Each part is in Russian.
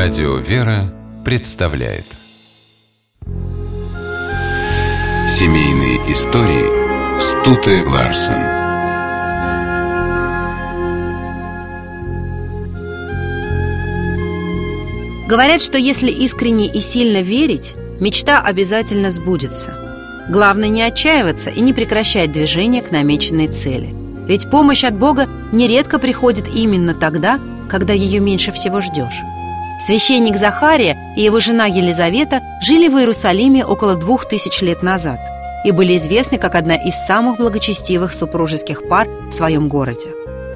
Радио «Вера» представляет Семейные истории Стуты Ларсен Говорят, что если искренне и сильно верить, мечта обязательно сбудется. Главное не отчаиваться и не прекращать движение к намеченной цели. Ведь помощь от Бога нередко приходит именно тогда, когда ее меньше всего ждешь. Священник Захария и его жена Елизавета жили в Иерусалиме около двух тысяч лет назад и были известны как одна из самых благочестивых супружеских пар в своем городе.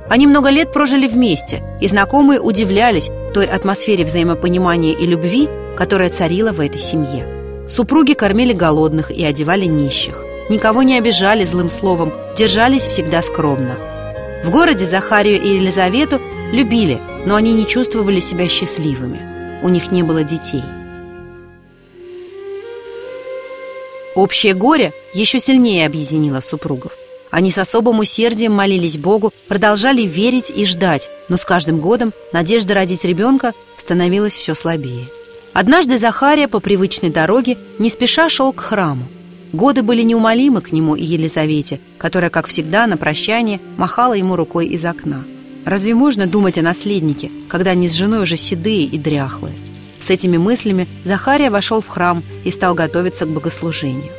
Они много лет прожили вместе, и знакомые удивлялись той атмосфере взаимопонимания и любви, которая царила в этой семье. Супруги кормили голодных и одевали нищих, никого не обижали злым словом, держались всегда скромно. В городе Захарию и Елизавету любили, но они не чувствовали себя счастливыми. У них не было детей. Общее горе еще сильнее объединило супругов. Они с особым усердием молились Богу, продолжали верить и ждать, но с каждым годом надежда родить ребенка становилась все слабее. Однажды Захария по привычной дороге не спеша шел к храму. Годы были неумолимы к нему и Елизавете, которая, как всегда, на прощание махала ему рукой из окна. Разве можно думать о наследнике, когда они с женой уже седые и дряхлые? С этими мыслями Захария вошел в храм и стал готовиться к богослужению.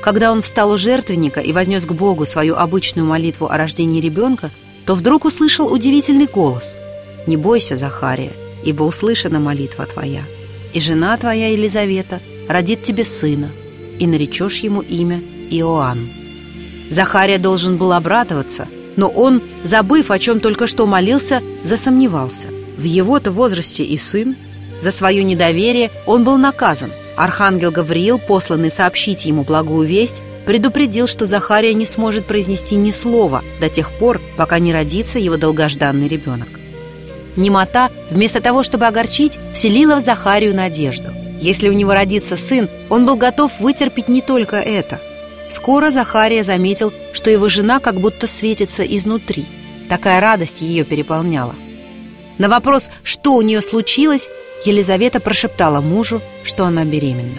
Когда он встал у жертвенника и вознес к Богу свою обычную молитву о рождении ребенка, то вдруг услышал удивительный голос «Не бойся, Захария, ибо услышана молитва твоя, и жена твоя Елизавета родит тебе сына, и наречешь ему имя Иоанн». Захария должен был обрадоваться – но он, забыв, о чем только что молился, засомневался. В его-то возрасте и сын. За свое недоверие он был наказан. Архангел Гавриил, посланный сообщить ему благую весть, предупредил, что Захария не сможет произнести ни слова до тех пор, пока не родится его долгожданный ребенок. Немота, вместо того, чтобы огорчить, вселила в Захарию надежду. Если у него родится сын, он был готов вытерпеть не только это – Скоро Захария заметил, что его жена как будто светится изнутри. Такая радость ее переполняла. На вопрос, что у нее случилось, Елизавета прошептала мужу, что она беременна.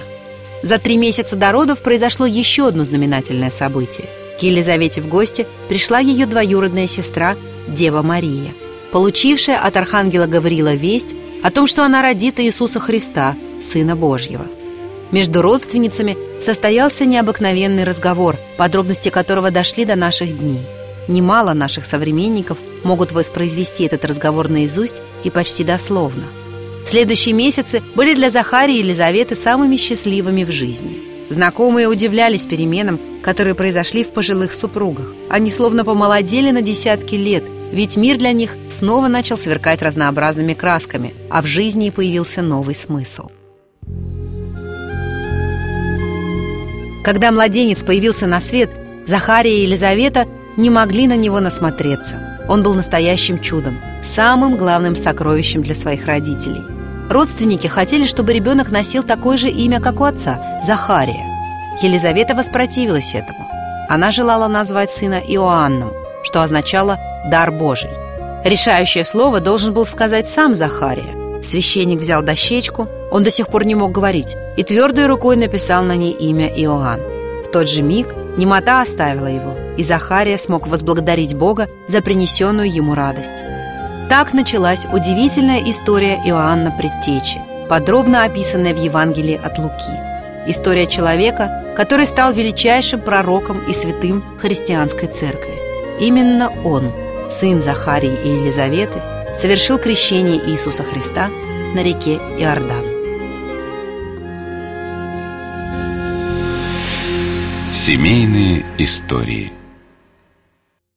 За три месяца до родов произошло еще одно знаменательное событие. К Елизавете в гости пришла ее двоюродная сестра, Дева Мария, получившая от архангела Гаврила весть о том, что она родит Иисуса Христа, Сына Божьего. Между родственницами состоялся необыкновенный разговор, подробности которого дошли до наших дней. Немало наших современников могут воспроизвести этот разговор наизусть и почти дословно. Следующие месяцы были для Захарии и Елизаветы самыми счастливыми в жизни. Знакомые удивлялись переменам, которые произошли в пожилых супругах. Они словно помолодели на десятки лет, ведь мир для них снова начал сверкать разнообразными красками, а в жизни появился новый смысл – Когда младенец появился на свет, Захария и Елизавета не могли на него насмотреться. Он был настоящим чудом, самым главным сокровищем для своих родителей. Родственники хотели, чтобы ребенок носил такое же имя, как у отца – Захария. Елизавета воспротивилась этому. Она желала назвать сына Иоанном, что означало «дар Божий». Решающее слово должен был сказать сам Захария. Священник взял дощечку – он до сих пор не мог говорить и твердой рукой написал на ней имя Иоанн. В тот же миг немота оставила его, и Захария смог возблагодарить Бога за принесенную ему радость. Так началась удивительная история Иоанна Предтечи, подробно описанная в Евангелии от Луки. История человека, который стал величайшим пророком и святым христианской церкви. Именно он, сын Захарии и Елизаветы, совершил крещение Иисуса Христа на реке Иордан. Семейные истории –